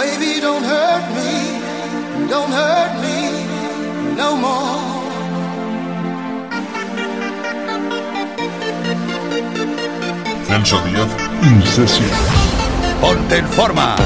Baby, don't hurt me, don't hurt me no more. Celso Díaz, Incesión. Ponte en forma.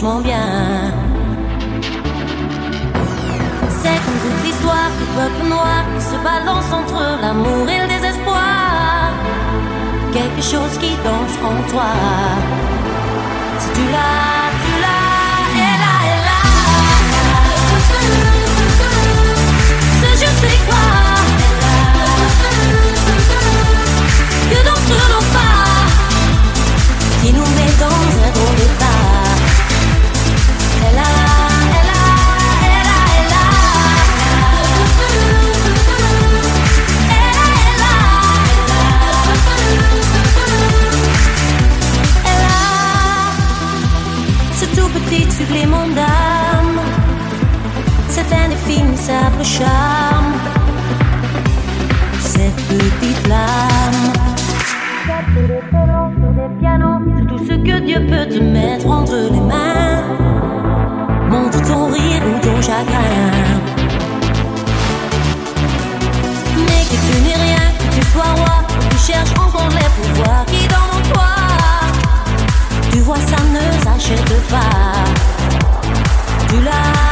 changement bien. que Dieu peut te mettre entre les mains. Montre ton rire ou ton chagrin. Mais que tu n'es rien, que tu sois roi, que tu cherches encore les pouvoirs qui dorment en toi. Tu vois, ça ne s'achète pas. Tu l'as.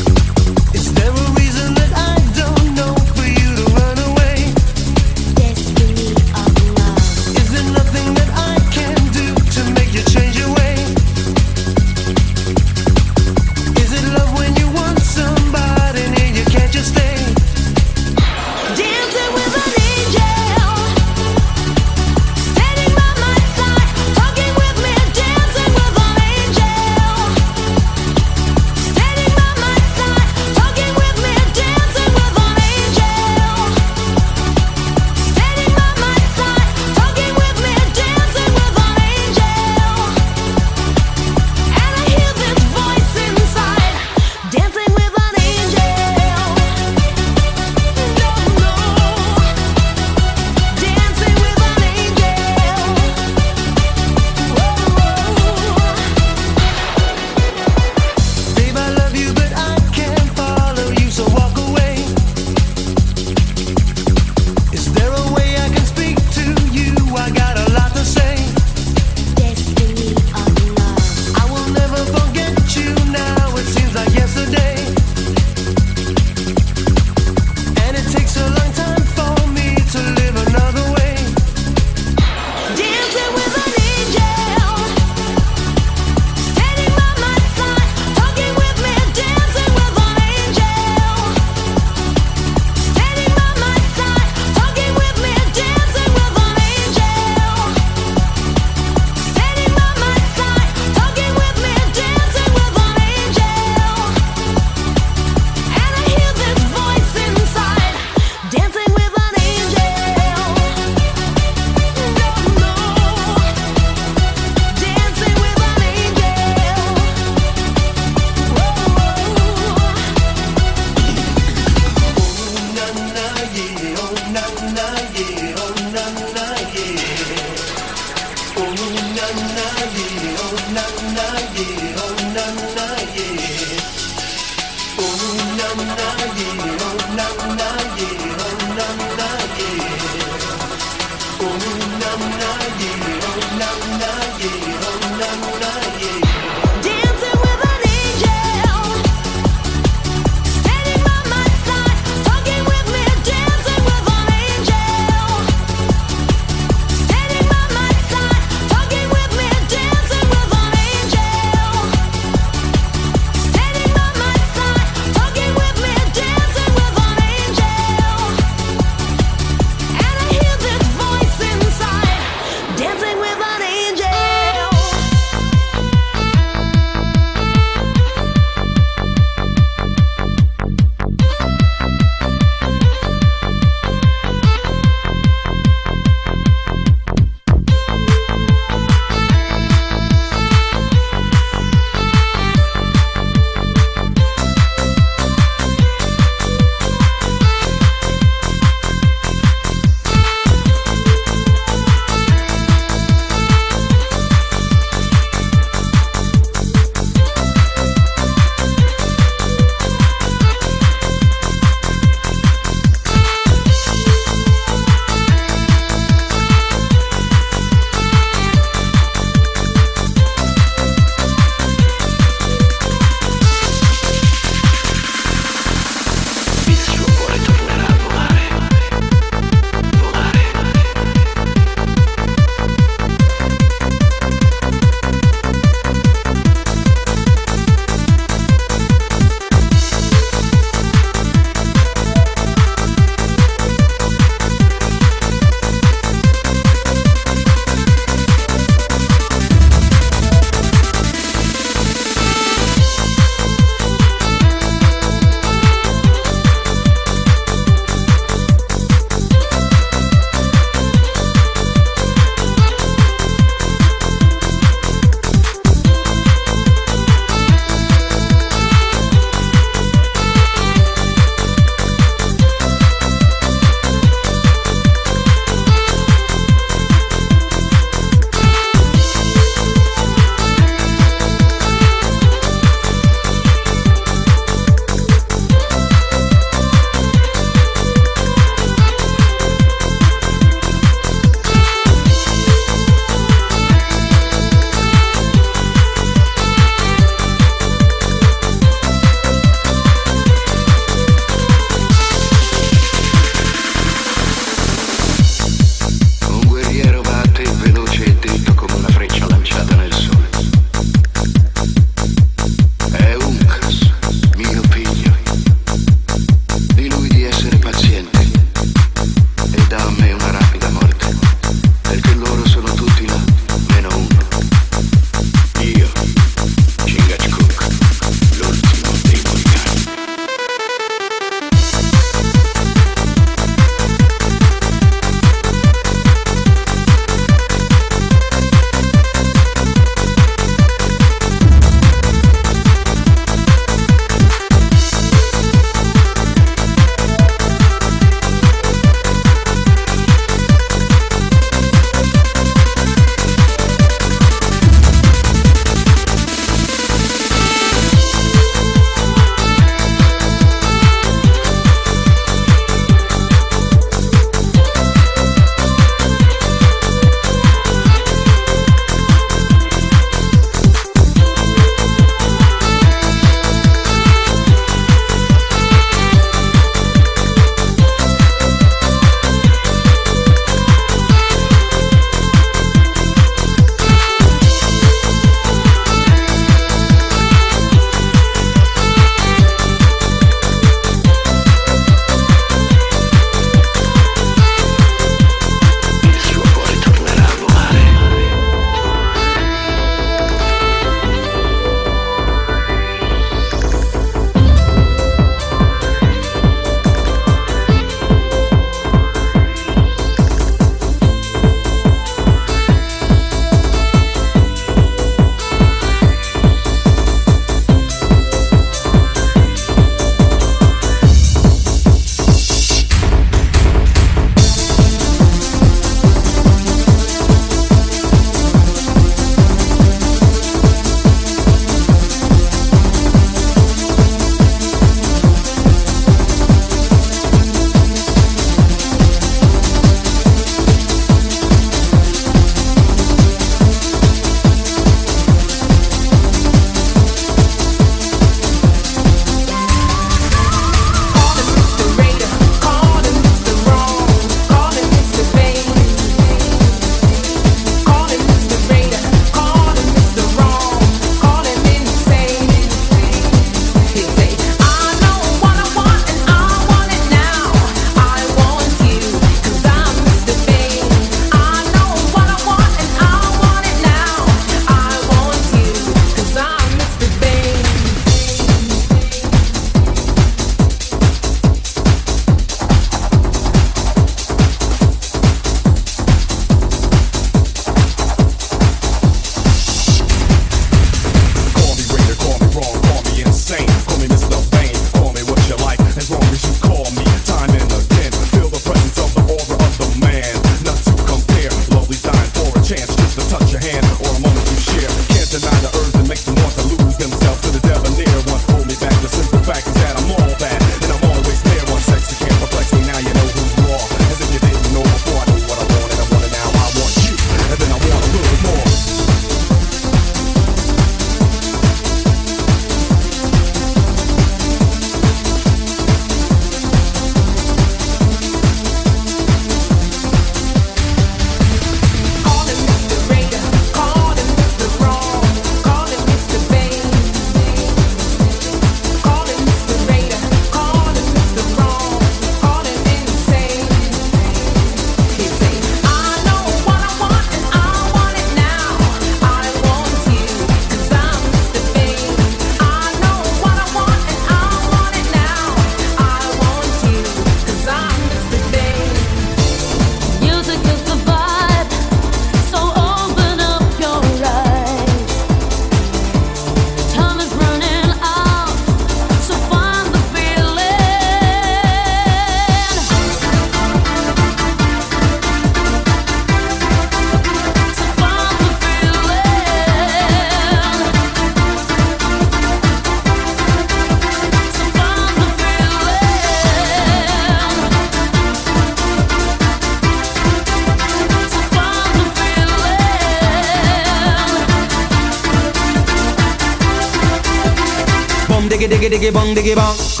Diggy bong diggy bong.